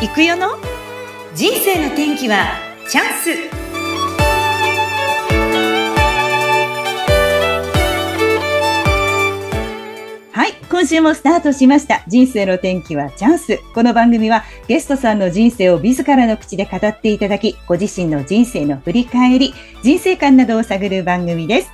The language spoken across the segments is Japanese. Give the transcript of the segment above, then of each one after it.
行くよの？人生の天気はチャンス。はい今週もスタートしました。人生の天気はチャンス。この番組はゲストさんの人生を自らの口で語っていただきご自身の人生の振り返り人生観などを探る番組です。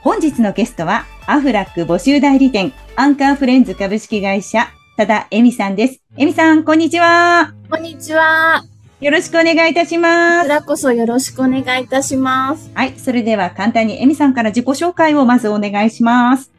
本日のゲストはアフラック募集代理店アンカーフレンズ株式会社多田恵美さんです。恵美さん、こんにちは。こんにちは。よろしくお願いいたします。こちらこそよろしくお願いいたします。はい。それでは簡単に恵美さんから自己紹介をまずお願いします。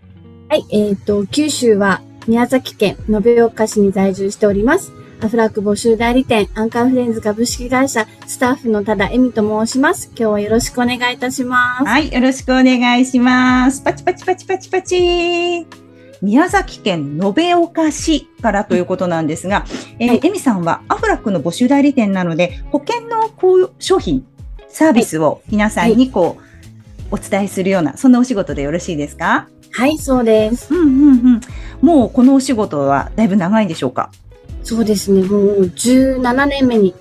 はい。えっ、ー、と、九州は宮崎県延岡市に在住しております。アフラック募集代理店、アンカーフレンズ株式会社、スタッフの多田恵美と申します。今日はよろしくお願いいたします。はい。よろしくお願いします。パチパチパチパチパチ。宮崎県延岡市からということなんですが、えー、エミさんはアフラックの募集代理店なので、保険のこう商品、サービスを皆さんにこう、お伝えするような、そんなお仕事でよろしいですか？はい、そうです。うんうんうん。もうこのお仕事はだいぶ長いんでしょうか？そうですね。もう17年目に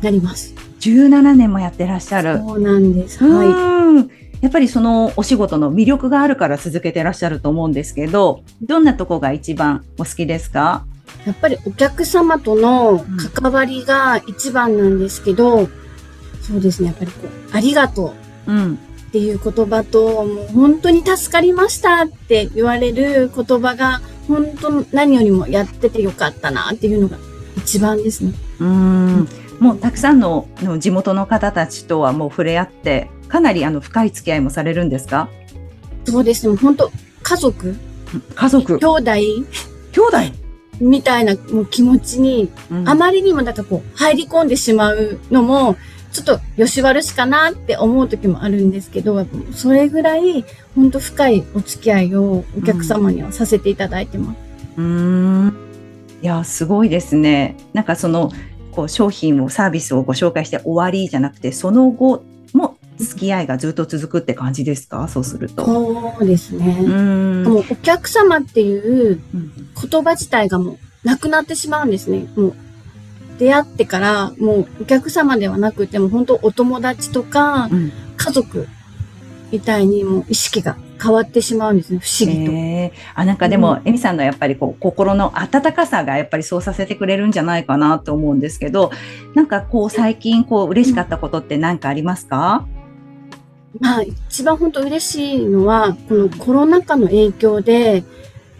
なります。17年もやってらっしゃる。そうなんです。はい。やっぱりそのお仕事の魅力があるから続けてらっしゃると思うんですけど、どんなとこが一番お好きですか？やっぱりお客様との関わりが一番なんですけど、うん、そうですね、やっぱりこう、ありがとうっていう言葉と、もう本当に助かりましたって言われる言葉が、本当何よりもやっててよかったなっていうのが一番ですね。うん。もうたくさんの地元の方たちとはもう触れ合ってかなりあの深い付き合いもされるんですか？そうですね。本当家族家族兄弟兄弟？みたいなもう気持ちに、うん、あまりにもなんかこう入り込んでしまうのも、ちょっとよし悪しかなって思う時もあるんですけど、それぐらい本当深いお付き合いをお客様にはさせていただいてます。うん。んいや、すごいですね。なんかその、こう商品をサービスをご紹介して終わりじゃなくて、その後も付き合いがずっと続くって感じですか？そうすると。そうですね。もうお客様っていう言葉自体がもうなくなってしまうんですね。もう出会ってからもうお客様ではなくても本当お友達とか家族みたいにもう意識が変わってしまうんですね、不思議と。えー、あなんかでも、うん、エミさんのやっぱりこう心の温かさがやっぱりそうさせてくれるんじゃないかなと思うんですけど、なんかこう最近こう嬉しかったことって何かありますか、まあ、一番本当嬉しいのは、このコロナ禍の影響で、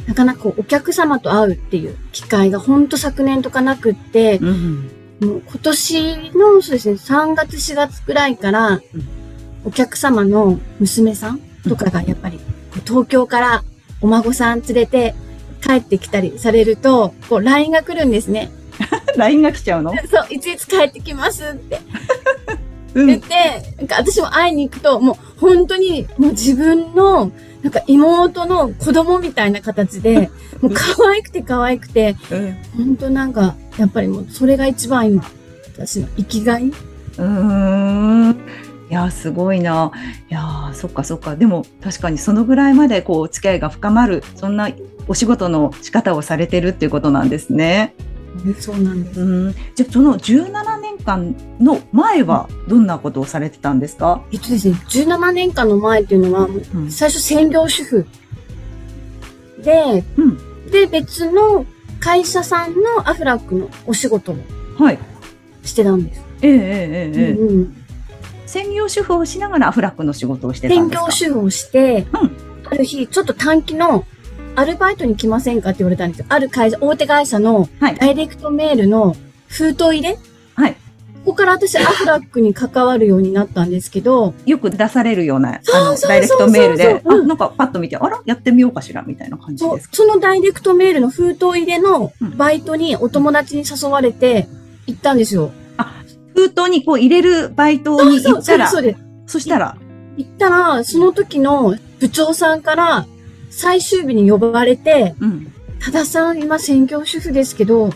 なかなかお客様と会うっていう機会が本当昨年とかなくって、うん、もう今年のそうですね、3月4月くらいから、お客様の娘さんとかがやっぱり、東京からお孫さん連れて帰ってきたりされると、こう LINE が来るんですね。LINE が来ちゃうの？そう、いついつ帰ってきますって。言って、なんか私も会いに行くと、もう本当にもう自分のなんか妹の子供みたいな形で、もう可愛くて可愛くて、本当なんか、やっぱりもうそれが一番今、私の生きがい。うん。いやすごいな。いやそっかそっか。でも確かにそのぐらいまでこう付き合いが深まるそんなお仕事の仕方をされてるっていうことなんですね。そうなんです。うん、じゃその17年間の前はどんなことをされてたんですか、えっとですね、17年間の前っていうのは、うん、最初専業主婦で、うん、で、別の会社さんのアフラックのお仕事をしてたんです。ええええええ。うんうん専業主婦をしながらアフラックの仕事をしてたんですか？専業主婦をして、うん、ある日、ちょっと短期のアルバイトに来ませんかって言われたんですよ。ある会社、大手会社のダイレクトメールの封筒入れ？はい。ここから私、アフラックに関わるようになったんですけど。よく出されるような、あの、ダイレクトメールで、あ、なんかパッと見て、あら、やってみようかしら、みたいな感じですか？そのダイレクトメールの封筒入れのバイトにお友達に誘われて行ったんですよ。あ、封筒にこう入れるバイトに行ったら、そうそうそしたら。行ったら、その時の部長さんから、最終日に呼ばれて、うん、多田さん今専業主婦ですけど、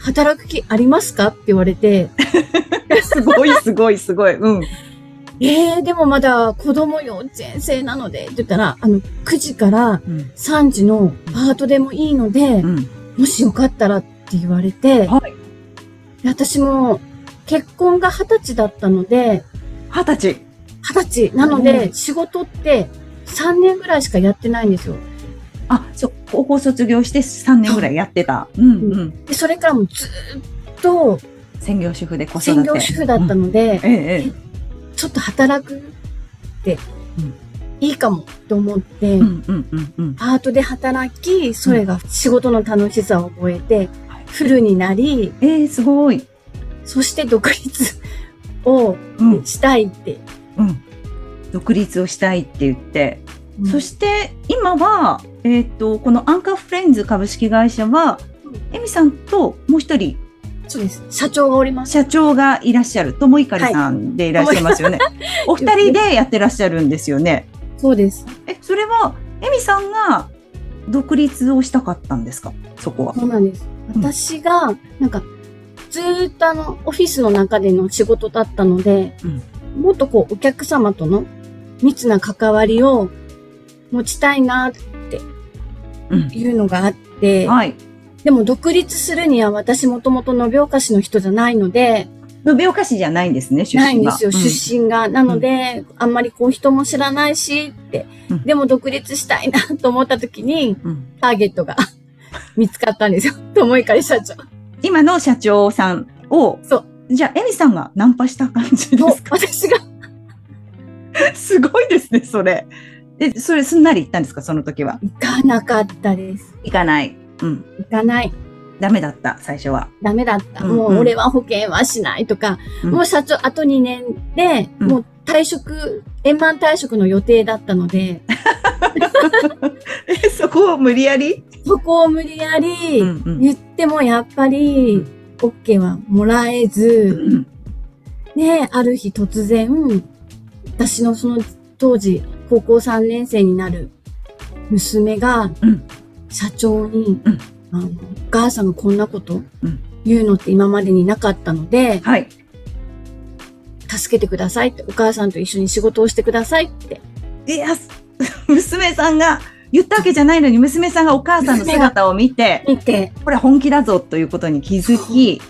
働く気ありますか？って言われて。すごいすごいすごい。うん。えー、でもまだ子供幼稚園生なので、って言ったら、あの、9時から3時のパートでもいいので、うん、もしよかったらって言われて、はい、私も結婚が二十歳だったので、二十歳。二十歳。なので、仕事って3年ぐらいしかやってないんですよ。あ、そう、高校卒業して3年ぐらいやってた。うんうん。で、それからもずっと、専業主婦で子育て。専業主婦だったので、うん、ええ、ちょっと働くって、いいかもと思って、パートで働き、それが仕事の楽しさを覚えて、フルになり、ええー、すごい。そして独立をしたいって、うん、独立をしたいって言って、うん、そして今は、えっ、ー、と、このアンカーフレンズ株式会社は、エミさんともう一人、そうです。社長がおります。社長がいらっしゃる。ともいかりさんでいらっしゃいますよね。はい、お二人でやってらっしゃるんですよね。そうです。え、それは、エミさんが独立をしたかったんですか？そこは。そうなんです。私が、なんか、ずっとあの、オフィスの中での仕事だったので、うん、もっとこう、お客様との密な関わりを持ちたいなっていうのがあって、うん、はい。でも独立するには私もともと延岡市の人じゃないので、延岡市じゃないんですね、出身が。ないんですよ、出身が。なので、あんまりこう人も知らないしって、でも独立したいなと思った時に、ターゲットが 見つかったんですよ。友井会社長。今の社長さんを、そう。じゃあ、エミさんがナンパした感じですか？私が。すごいですね、それ。で、それすんなり行ったんですか、その時は？行かなかったです。行かない。うん。行かない。ダメだった、最初は。ダメだった。もう、俺は保険はしないとか、うん、もう社長、あと2年で、もう退職、円満退職の予定だったので。え、そこを無理やり？そこを無理やり言ってもやっぱり、OK はもらえず、ねある日突然、私のその当時、高校3年生になる娘が、社長に、あの、お母さんがこんなこと言うのって今までになかったので、はい。助けてくださいって、お母さんと一緒に仕事をしてくださいって。いや、娘さんが言ったわけじゃないのに、娘さんがお母さんの姿を見て、見て、これ本気だぞということに気づき、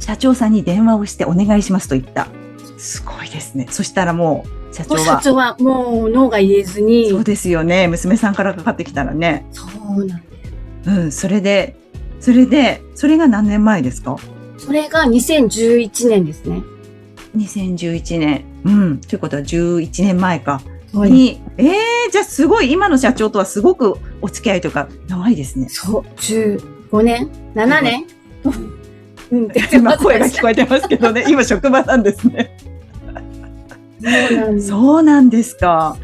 社長さんに電話をしてお願いしますと言った。すごいですね。そしたらもう、社長は。社長はもう脳が言えずに。そうですよね。娘さんからかかってきたらね。そうなんです。うん、それで、それで、それが何年前ですか？それが2011年ですね。2011年。うん。ということは11年前か。に、ええー、じゃあすごい、今の社長とはすごくお付き合いというか、長いですね。そう、15年 ?7 年？うん、今声が聞こえてますけどね、今職場なんですね。そうなんですか。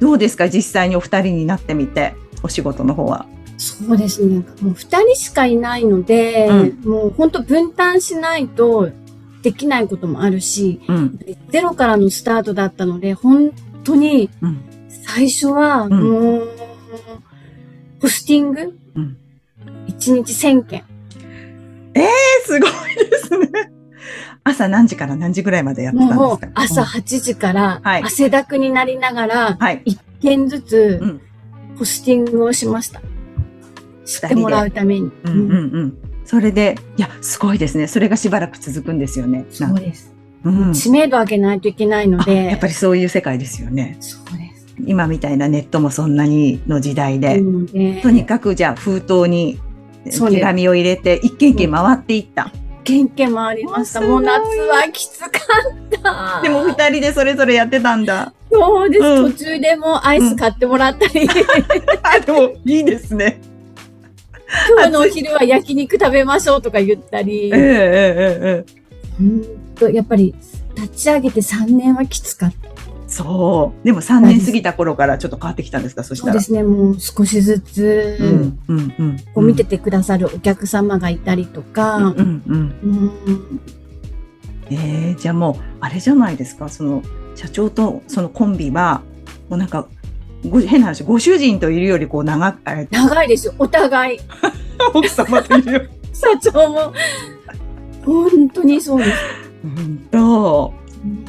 どうですか？実際にお二人になってみて、お仕事の方は。そうですね。もう二人しかいないので、うん、もう本当分担しないとできないこともあるし、うん、ゼロからのスタートだったので、本当に、最初はもう、ポスティング、うん、1日1000件。ええー、すごいですね。朝何時から何時ぐらいまでやってたんですか？もう朝8時から汗だくになりながら、1件ずつポスティングをしました。知ってもらうために。うんうんうん。それで、いや、すごいですね。それがしばらく続くんですよね。そうです。うん、知名度上げないといけないので。やっぱりそういう世界ですよね。そうです。今みたいなネットもそんなにの時代で。とにかくじゃあ封筒に手紙を入れて一軒一軒回っていった。一軒一軒回りました。もう夏はきつかった。でも二人でそれぞれやってたんだ。そうです。うん、途中でもアイス買ってもらったり。うん、あ、でもいいですね。今日のお昼は焼肉食べましょうとか言ったり。ええええええ。うんと、やっぱり立ち上げて3年はきつかった。そう。でも3年過ぎた頃からちょっと変わってきたんですか？そしたら。そうですね。もう少しずつ、うんうんうん、こう見ててくださるお客様がいたりとか。うんうんうん、えー、じゃあもう、あれじゃないですか？その、社長とそのコンビは、もうなんか、ご変な話、ご主人といるよりこう長長いですよ。お互い。奥様といるよ。社長も。本当にそうです。本当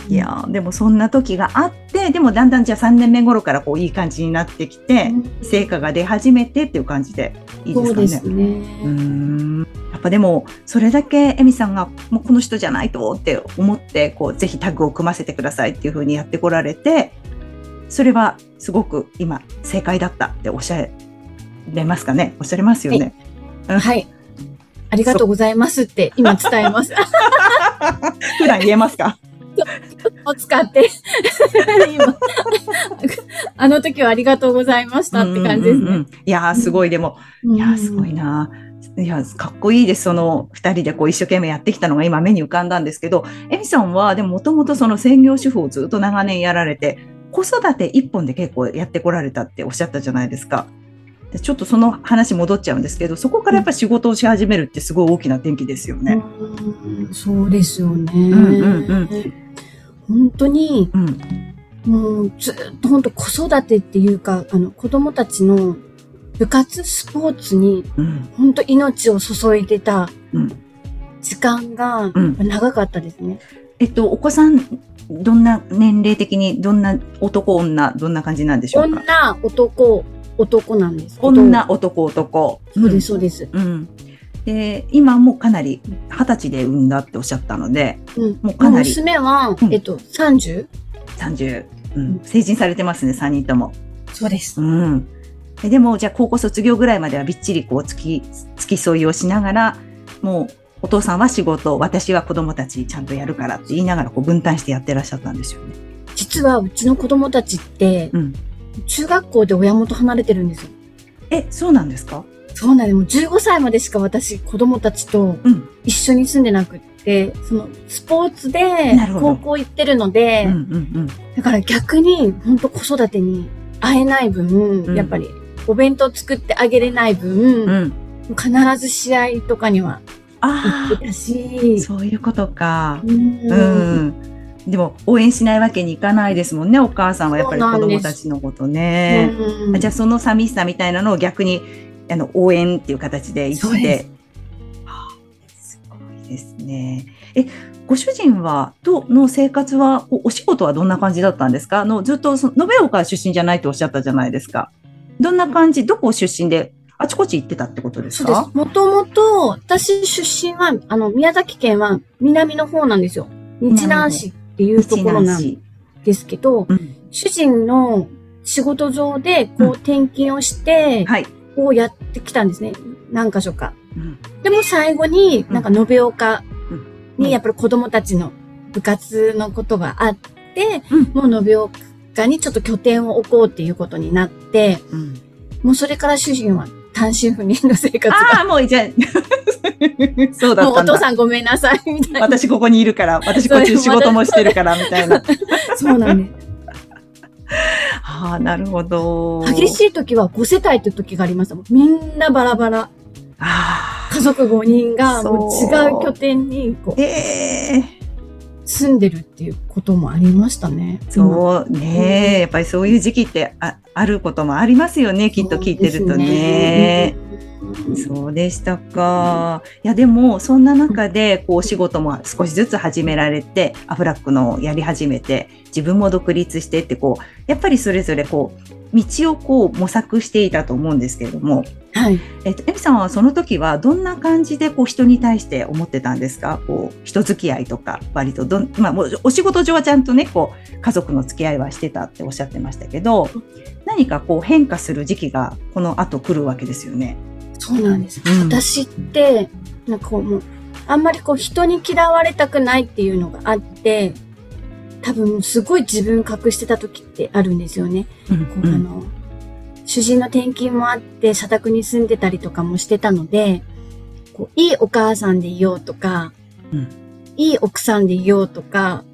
いやでもそんな時があってでもだんだんじゃあ3年目頃からこういい感じになってきて、成果が出始めてっていう感じでいいですかね。ね。うん。やっぱぱでも、それだけエミさんが、もうこの人じゃないとって思って、こう、ぜひタッグを組ませてくださいっていうふうにやってこられて、それはすごく今、正解だったっておっしゃれますかね？おっしゃれますよね。はい。はい、ありがとうございますって今伝えます。普段言えますか？を使って 今、あの時はありがとうございましたって感じですね。うんうんうん、いやすごい、でも、いやすごいな。いや、かっこいいです。その二人でこう一生懸命やってきたのが今目に浮かんだんですけど、エミさんはでももともとその専業主婦をずっと長年やられて、子育て一本で結構やってこられたっておっしゃったじゃないですか。でちょっとその話戻っちゃうんですけど、そこからやっぱ仕事をし始めるってすごい大きな転機ですよね。うん、そうですよね。うんうんうん。本当に、うん、もうずっと本当子育てっていうか、あの子供たちの部活、スポーツに、本当命を注いでた時間が長かったですね。うん、えっと、お子さん、どんな年齢的に、どんな男、女、どんな感じなんでしょうか？女、男、男なんです女、男、男。そうです、そうです。うん。で、今もかなり二十歳で産んだっておっしゃったので、うん、もうかなり。娘は、うん、えっと、30?30、30、うん。成人されてますね、3人とも。そうです。うん。でも、じゃあ高校卒業ぐらいまではびっちりこう付き、付き添いをしながら、もうお父さんは仕事、私は子供たちちゃんとやるからって言いながらこう分担してやってらっしゃったんですよね。実はうちの子供たちって、うん、中学校で親元離れてるんですよ。え、そうなんですか？そうなんです。もう15歳までしか私子供たちと一緒に住んでなくって、うん、そのスポーツで高校行ってるので、うんうんうん、だから逆に本当子育てに会えない分、うん、やっぱりお弁当作ってあげれない分、うん、必ず試合とかには行ってたし。そういうことか。うん。でも応援しないわけにいかないですもんね、お母さんはやっぱり子供たちのことね。じゃあその寂しさみたいなのを逆にあの応援っていう形で行って。すごいですね。え、ご主人は、との生活は、お仕事はどんな感じだったんですか？あの、ずっと延岡出身じゃないとおっしゃったじゃないですか。どんな感じ、どこ出身で、あちこち行ってたってことですか？もともと、私出身は、あの、宮崎県は南の方なんですよ。日南市っていうところなんですけど、うん、主人の仕事上で、こう、転勤をして。こうやってきたんですね。何箇所か。うん、でも最後に、なんか延岡にやっぱり子供たちの部活のことがあって、もう延岡にちょっと拠点を置こうっていうことになって、もうそれから主人は単身赴任の生活が。ああ、もうじゃそうだったお父さんごめんなさい、みたいな。私ここにいるから、私こっち仕事もしてるから、みたいな。そうなんです。はあ、なるほど。激しい時は5世帯って時がありました。みんなバラバラ。家族5人がもう違う拠点にこう、えー、住んでるっていうこともありましたね。そうね、うん、やっぱりそういう時期ってああることもありますよね、きっと聞いてるとね。そうでしたか。いや、でも、そんな中で、こう、お仕事も少しずつ始められて、アフラックのやり始めて、自分も独立してって、こう、やっぱりそれぞれ、こう、道をこう模索していたと思うんですけれども、はい。えっと、エミさんはその時はどんな感じでこう人に対して思ってたんですか？こう、人付き合いとか、割とどん、まあ、もうお仕事上はちゃんとね、こう、家族の付き合いはしてたっておっしゃってましたけど、何かこう変化する時期がこの後来るわけですよね。そうなんです。うん、私って、なんかこうもう、あんまりこう人に嫌われたくないっていうのがあって、多分すごい自分隠してた時ってあるんですよね。うん、こうあの、主人の転勤もあって社宅に住んでたりとかもしてたので、こういいお母さんでいようとか、うん、いい奥さんでいようとか、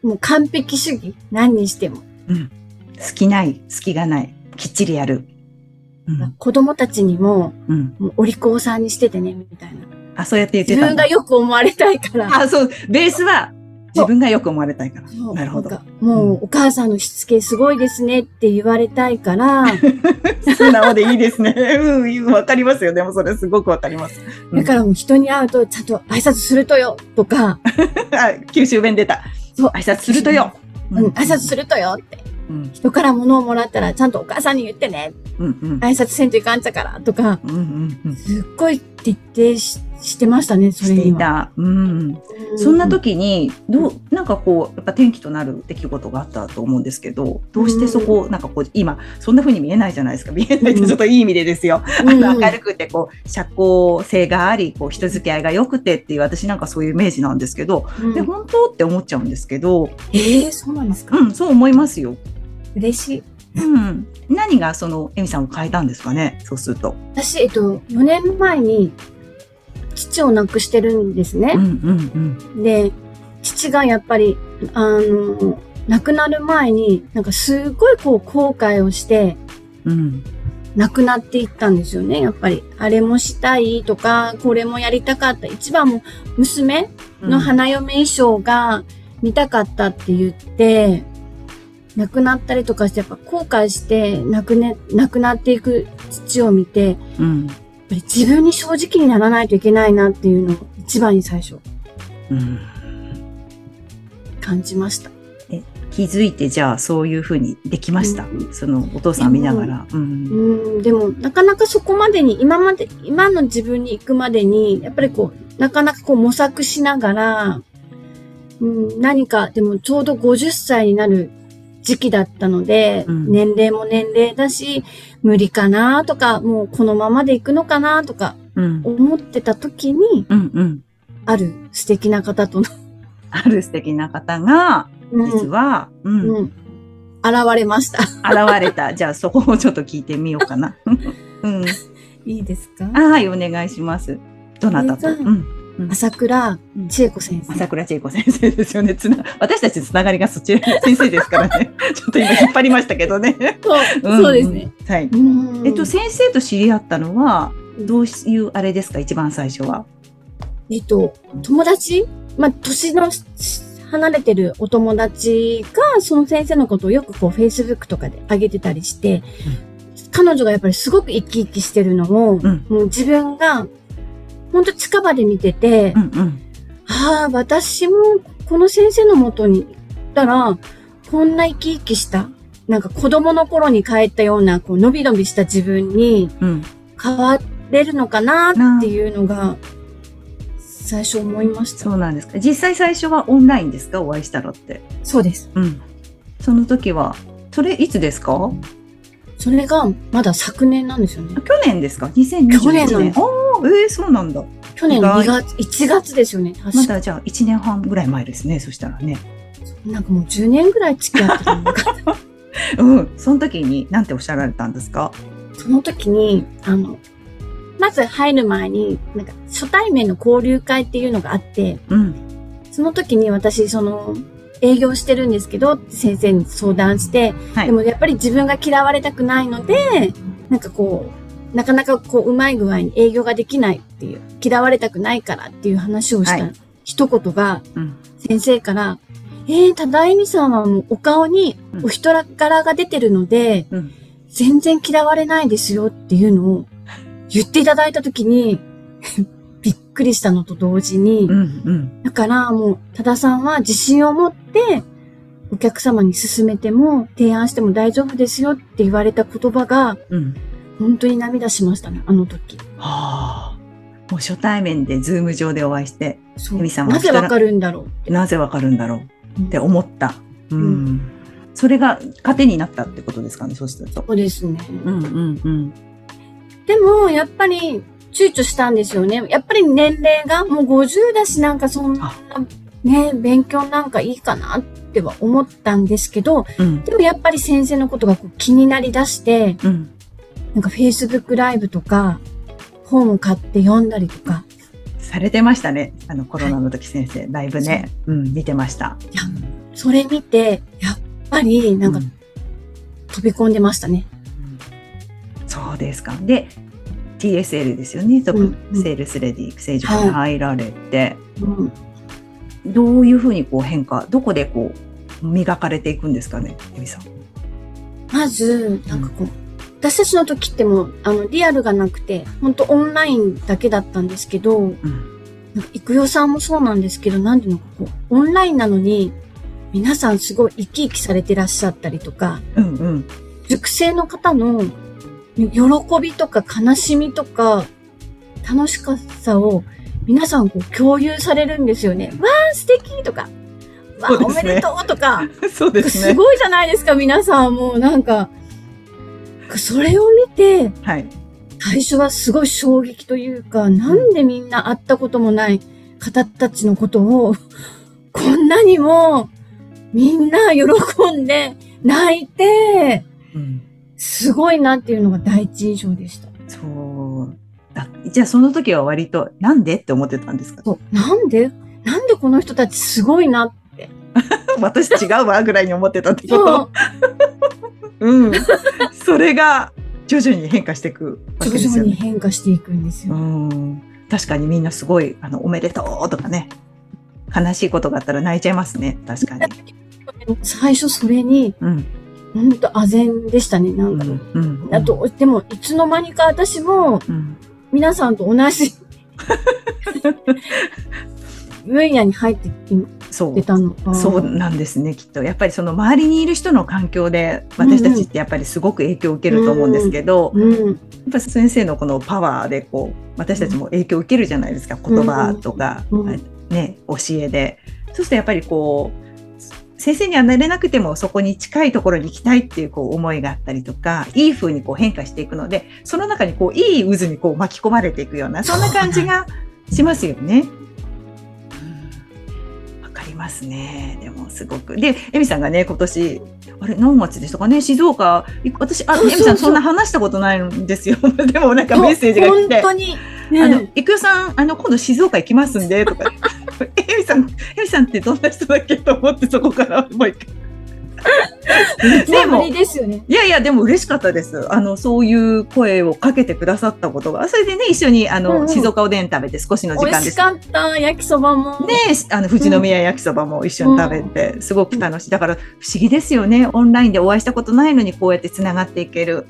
もう完璧主義何にしても。うん、好きない、好きがない、きっちりやる。うん、子供たちにも、うん、もうお利口さんにしててね、みたいな。あ、そうやって言ってた自分がよく思われたいから。あ、そう、ベースは自分がよく思われたいから。なるほど。もう、お母さんのしつけすごいですねって言われたいから。素直でいいですね。うん、わかりますよ。でもそれすごくわかります。だからもう人に会うとちゃんと挨拶するとよとか。あ、九州弁出た。そう。挨拶するとよ。うん、挨拶するとよって。うん、人から物をもらったらちゃんとお母さんに言ってね。うんうん、挨拶せんといかんちゃからとか、うんうんうん、すっごい徹底ししてましたね、それして。いた。うん。そんな時に、どう、なんかこう、やっぱ転機となる出来事があったと思うんですけど、どうしてそこ、なんかこう、今、そんな風に見えないじゃないですか。見えないってちょっといい意味でですよ。うんうんあの明るくて、こう、社交性があり、こう、人付き合いが良くてっていう、私なんかそういうイメージなんですけど、うんで、本当って思っちゃうんですけど、えー、そうなんですか、うん、そう思いますよ。嬉しい。うん。何がその、エミさんを変えたんですかねそうすると。私、えっと、4年前に父を亡くしてるんですね。で、父がやっぱり、あの、亡くなる前に、なんかすごいこう後悔をして、うん。亡くなっていったんですよね。やっぱり、あれもしたいとか、これもやりたかった。一番も娘の花嫁衣装が見たかったって言って、亡くなったりとかして、やっぱ後悔して亡く,、ね、亡くなっていく父を見て、うん。ぱり自分に正直にならないといけないなっていうのを一番に最初うん。感じました。気づいて、じゃあ、そういうふうにできました？うんその、お父さん見ながら。う。うんん、でも、なかなかそこまでに、今まで、今の自分に行くまでに、やっぱりこう、なかなかこう模索しながら、うん、何か、でもちょうど50歳になる時期だったので、うん年齢も年齢だし、無理かなとか、もうこのままで行くのかなとかうん。思ってた時に、うん。うん。ある素敵な方との、ある素敵な方が、うん実は、うん。うん、現れました。現れた。じゃあ、そこをちょっと聞いてみようかな。うん。いいですか？あはい、お願いします。どなたと？うん。朝倉千恵子先生。朝倉千恵子先生ですよね。つな、私たちつながりがそっち、先生ですからね。ちょっと今引っ張りましたけどね。そう、んそうですね。。はい。うんえっと、先生と知り合ったのは、どういうあれですか、一番最初は？えっと、友達？まあ、年の離れてるお友達が、その先生のことをよくこう、Facebook とかで上げてたりして、彼女がやっぱりすごく生き生きしてるのを、うん。もう自分が、ほんと近場で見てて、うんうん。ああ、私もこの先生のもとに行ったら、こんな生き生きした、なんか子供の頃に帰ったような、こう、伸び伸びした自分にうん。変われるのかなっていうのが、最初思いました。そうなんですか。実際最初はオンラインですか？お会いしたのって。そうです。うん。その時は、それいつですか？それがまだ昨年なんですよね。去年ですか ?2021 年。去年なんですああ、ええそうなんだ。去年意外2月、1月ですよね。まだじゃあ1年半ぐらい前ですね。そしたらね。なんかもう10年ぐらい付き合ってたのか。うん。その時に何ておっしゃられたんですか？その時に、あの、まず入る前に、なんか初対面の交流会っていうのがあって、うん。その時に私、その、営業してるんですけど、先生に相談して、はいでもやっぱり自分が嫌われたくないので、なんかこう、なかなかこう、うまい具合に営業ができないっていう、嫌われたくないからっていう話をした、はい一言が、うん。先生から、えー、ただいみさんはもうお顔にうんお人柄が出てるので、うん。全然嫌われないですよっていうのを言っていただいたときに、くりしたのと同時に、うん。うん。だからもう、多田さんは自信を持って、お客様に勧めても、提案しても大丈夫ですよって言われた言葉が、うん。本当に涙しましたね、あの時。はあ。もう初対面でズーム上でお会いして、そうさんはなぜわかるんだろう。なぜわかるんだろうって思った。うん。うんそれが糧になったってことですかね、そうすると。そうですね。うんうんうん。でも、やっぱり、躊躇したんですよね。やっぱり年齢がもう50だし、なんかそんな、ね、勉強なんかいいかなっては思ったんですけど、うん。でもやっぱり先生のことがこう気になりだして、うん。なんか Facebook ライブとか、本を買って読んだりとか、されてましたね。あの、コロナの時先生、ライブね。うん、見てました。いやそれ見て、やっぱりなんかう飛び込んでましたね。そうですか。で、TSL ですよね。トッうんプセールスレディ育成塾に入られて、うんどういうふうにこう変化、どこでこう磨かれていくんですかね、エミさん。まず、なんかこう、私たちの時ってもう、あの、リアルがなくて、本当オンラインだけだったんですけど、うん。なんか、育代さんもそうなんですけど、なんていうのかこう、オンラインなのに、皆さんすごい生き生きされてらっしゃったりとか、うんうん。塾生の方の喜びとか悲しみとか、楽しさを皆さんこう共有されるんですよね。わー素敵とか、わー、ね、おめでとうとか。そうですね。すごいじゃないですか、皆さん。もうなんか、それを見て、はい。最初はすごい衝撃というか、なんでみんな会ったこともない方たちのことを、こんなにもみんな喜んで泣いて、うん、すごいなっていうのが第一印象でした。そう。じゃあその時は割と、なんでって思ってたんですか？なんで？なんでこの人たちすごいなって。私違うわぐらいに思ってたってこと？うん。それが徐々に変化していくわけですよね。徐々に変化していくんですよ。うん。確かにみんなすごい、あの、おめでとうとかね。悲しいことがあったら泣いちゃいますね。確かに。最初それに、うん。本当唖然でしたね、なんか。うんうん、あと、でも、いつの間にか私も、皆さんと同じ。分野に入って出たの。かそうなんですねきっと。やっぱりその周りにいる人の環境で私たちってやっぱりすごく影響を受けると思うんですけど、うんうん、やっぱ先生のこのパワーでこう私たちも影響を受けるじゃないですか言葉とか、うん、ね、教えで。そうするとやっぱりこう先生にはなれなくてもそこに近いところに行きたいっていうこう思いがあったりとかいい風にこう変化していくのでその中にこういい渦にこう巻き込まれていくようなそんな感じがしますよね。ますね。でもすごく。で、エミさんがね、今年、あれ、何月でしたかね、静岡、私、あ、エミさんそんな話したことないんですよ。でもなんかメッセージが来て。本当に。ね、あの、いくよさん、あの、今度静岡行きますんで、とか。エミさん、エミさんってどんな人だっけと思って、そこからもう一回。でも、ですよね。いやいや、でも嬉しかったです。あの、そういう声をかけてくださったことが。それでね、一緒に、あの、うんうん、静岡おでん食べて少しの時間です。美味しかった。焼きそばも。ねあの、富士宮焼きそばも一緒に食べて、うん、すごく楽しい。だから、不思議ですよね。オンラインでお会いしたことないのに、こうやって繋がっていける。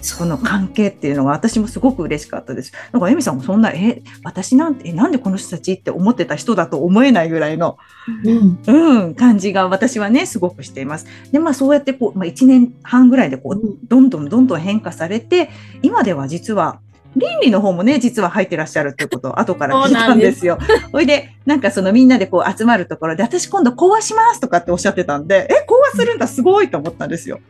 その関係っていうのが私もすごく嬉しかったです。なんかエミさんもそんな、え、私なんて、え、なんでこの人たちって思ってた人だと思えないぐらいの、うん、うん、感じが私はね、すごくしています。で、まあそうやってこう、まあ1年半ぐらいでこう、どんどんどんどん変化されて、今では実は、倫理の方もね、実は入ってらっしゃるっていうことを後から聞いたんですよ。ほいで、なんかそのみんなでこう集まるところで、私今度講話しますとかっておっしゃってたんで、え、講話するんだ、すごいと思ったんですよ。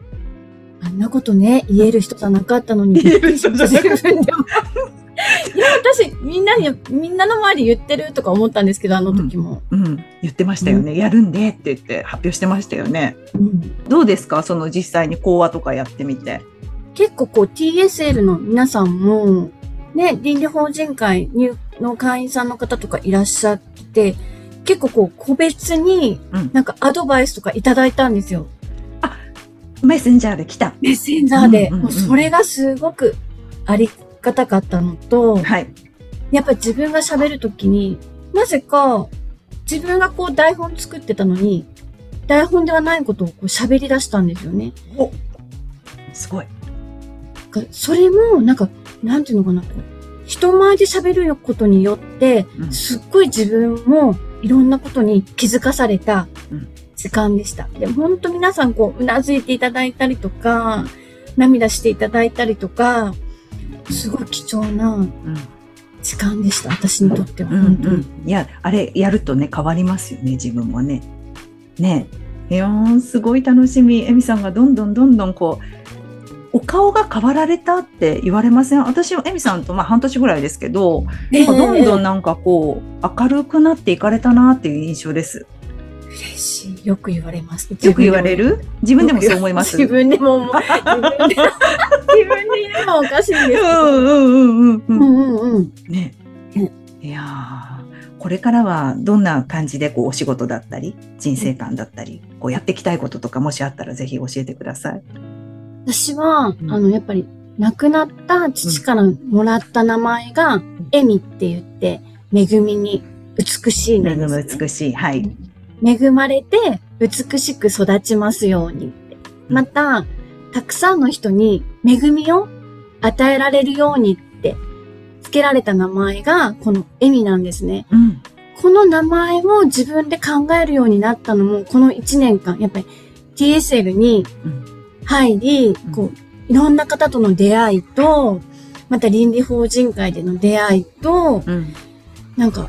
あんなことね、言える人じゃなかったのに。言える人じゃなかった。いや、私、みんなに、みんなの前で言ってるとか思ったんですけど、あの時も。うん、うん、言ってましたよね、うん、やるんでって言って発表してましたよね。うん、どうですか？その実際に講話とかやってみて。結構こう TSL の皆さんも、ね、倫理法人会の会員さんの方とかいらっしゃって、結構こう個別になんかアドバイスとかいただいたんですよ。メッセンジャーで来た。メッセンジャーで。もうそれがすごくありがたかったのと、はい。やっぱ自分が喋るときに、なぜか自分がこう台本作ってたのに、台本ではないことをこう喋り出したんですよね。おすごい。それも、なんか、なんていうのかな、人前で喋ることによって、すっごい自分もいろんなことに気づかされた時間でした。でも本当皆さんこう、うなずいていただいたりとか、涙していただいたりとか、すごい貴重な時間でした、私にとっては。本当に。うんうん、いや、あれやるとね、変わりますよね、自分もね。ねいやすごい楽しみ。エミさんがどんどんどんどんこう、お顔が変わられたって言われません？私はエミさんとまあ半年ぐらいですけど、えー、どんどんなんかこう明るくなっていかれたなっていう印象です。嬉しい。よく言われます。よく言われる？自分でもそう思います。自分でも、自分で、自分で言うのはおかしいんですけど。うんうんうんうん。うんうんうん。ね。いやこれからはどんな感じでこうお仕事だったり、人生観だったり、こうやっていきたいこととかもしあったらぜひ教えてください。私は、うん、あの、やっぱり亡くなった父からもらった名前が、エミって言って、恵みに美しい、ね、恵み美しい。はい。恵まれて美しく育ちますように。また、たくさんの人に恵みを与えられるようにって付けられた名前がこのエミなんですね。うん、この名前を自分で考えるようになったのもこの1年間、やっぱり TSL に入り、うん、こう、いろんな方との出会いと、また倫理法人会での出会いと、うん。なんか、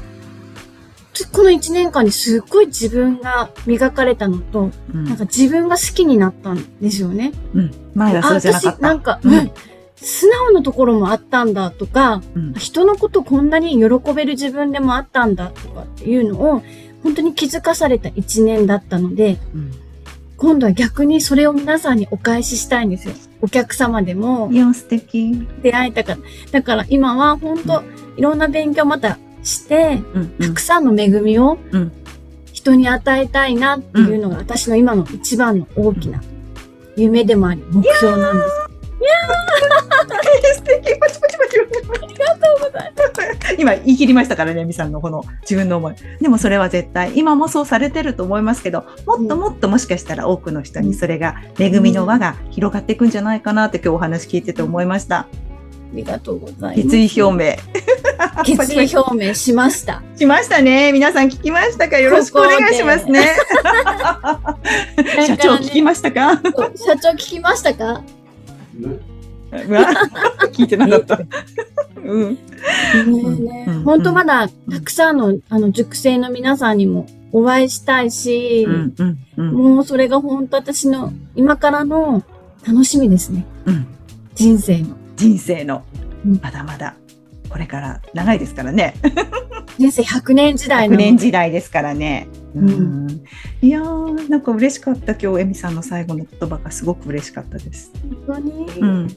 この1年間にすっごい自分が磨かれたのと、うん、なんか自分が好きになったんですよね。うん。前はそうじゃなかった。私、なんか、うん、素直なところもあったんだとか、うん、人のことこんなに喜べる自分でもあったんだとかっていうのを、本当に気づかされた1年だったので、うん、今度は逆にそれを皆さんにお返ししたいんですよ。お客様でも。いや、素敵。出会えたから。だから今は本当、いろんな勉強またして、うんうん、たくさんの恵みを人に与えたいなっていうのが私の今の一番の大きな夢でもあり、目標なんです。いやー 素敵パチパチパチありがとうございます。今言い切りましたからね、みさんのこの自分の思い。でもそれは絶対、今もそうされてると思いますけど、もっともっともしかしたら多くの人にそれが恵みの輪が広がっていくんじゃないかなって今日お話聞いてて思いました。ありがとうございます。決意表明。決意表明しました。しましたね。皆さん聞きましたか？よろしくお願いしますね。社長聞きましたか？社長聞きましたか？聞いてなかった。うん。本当まだたくさんのあの熟成の皆さんにもお会いしたいし、もうそれが本当私の今からの楽しみですね。うん、人生の。人生の、まだまだ、これから長いですからね。人生100年時代の。100年時代ですからね。うん、いやー、なんか嬉しかった。今日、エミさんの最後の言葉がすごく嬉しかったです。本当に、うん、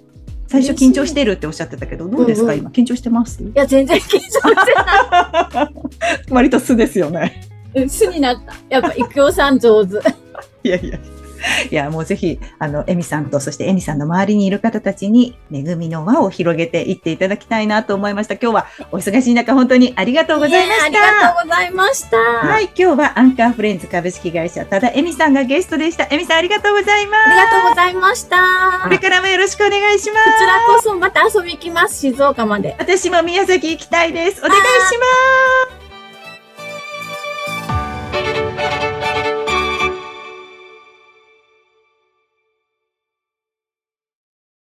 最初緊張してるっておっしゃってたけど、どうですか、うんうん、今緊張してます？いや、全然緊張してない。割と素ですよね。素になった。やっぱ、育代さん上手。いやいや。いや、もうぜひ、あの、エミさんと、そしてエミさんの周りにいる方たちに、恵みの輪を広げていっていただきたいなと思いました。今日はお忙しい中、本当にありがとうございました。ありがとうございました。はい、今日はアンカーフレンズ株式会社、ただエミさんがゲストでした。エミさん、ありがとうございます。ありがとうございました。これからもよろしくお願いします。こちらこそまた遊び行きます、静岡まで。私も宮崎行きたいです。お願いします。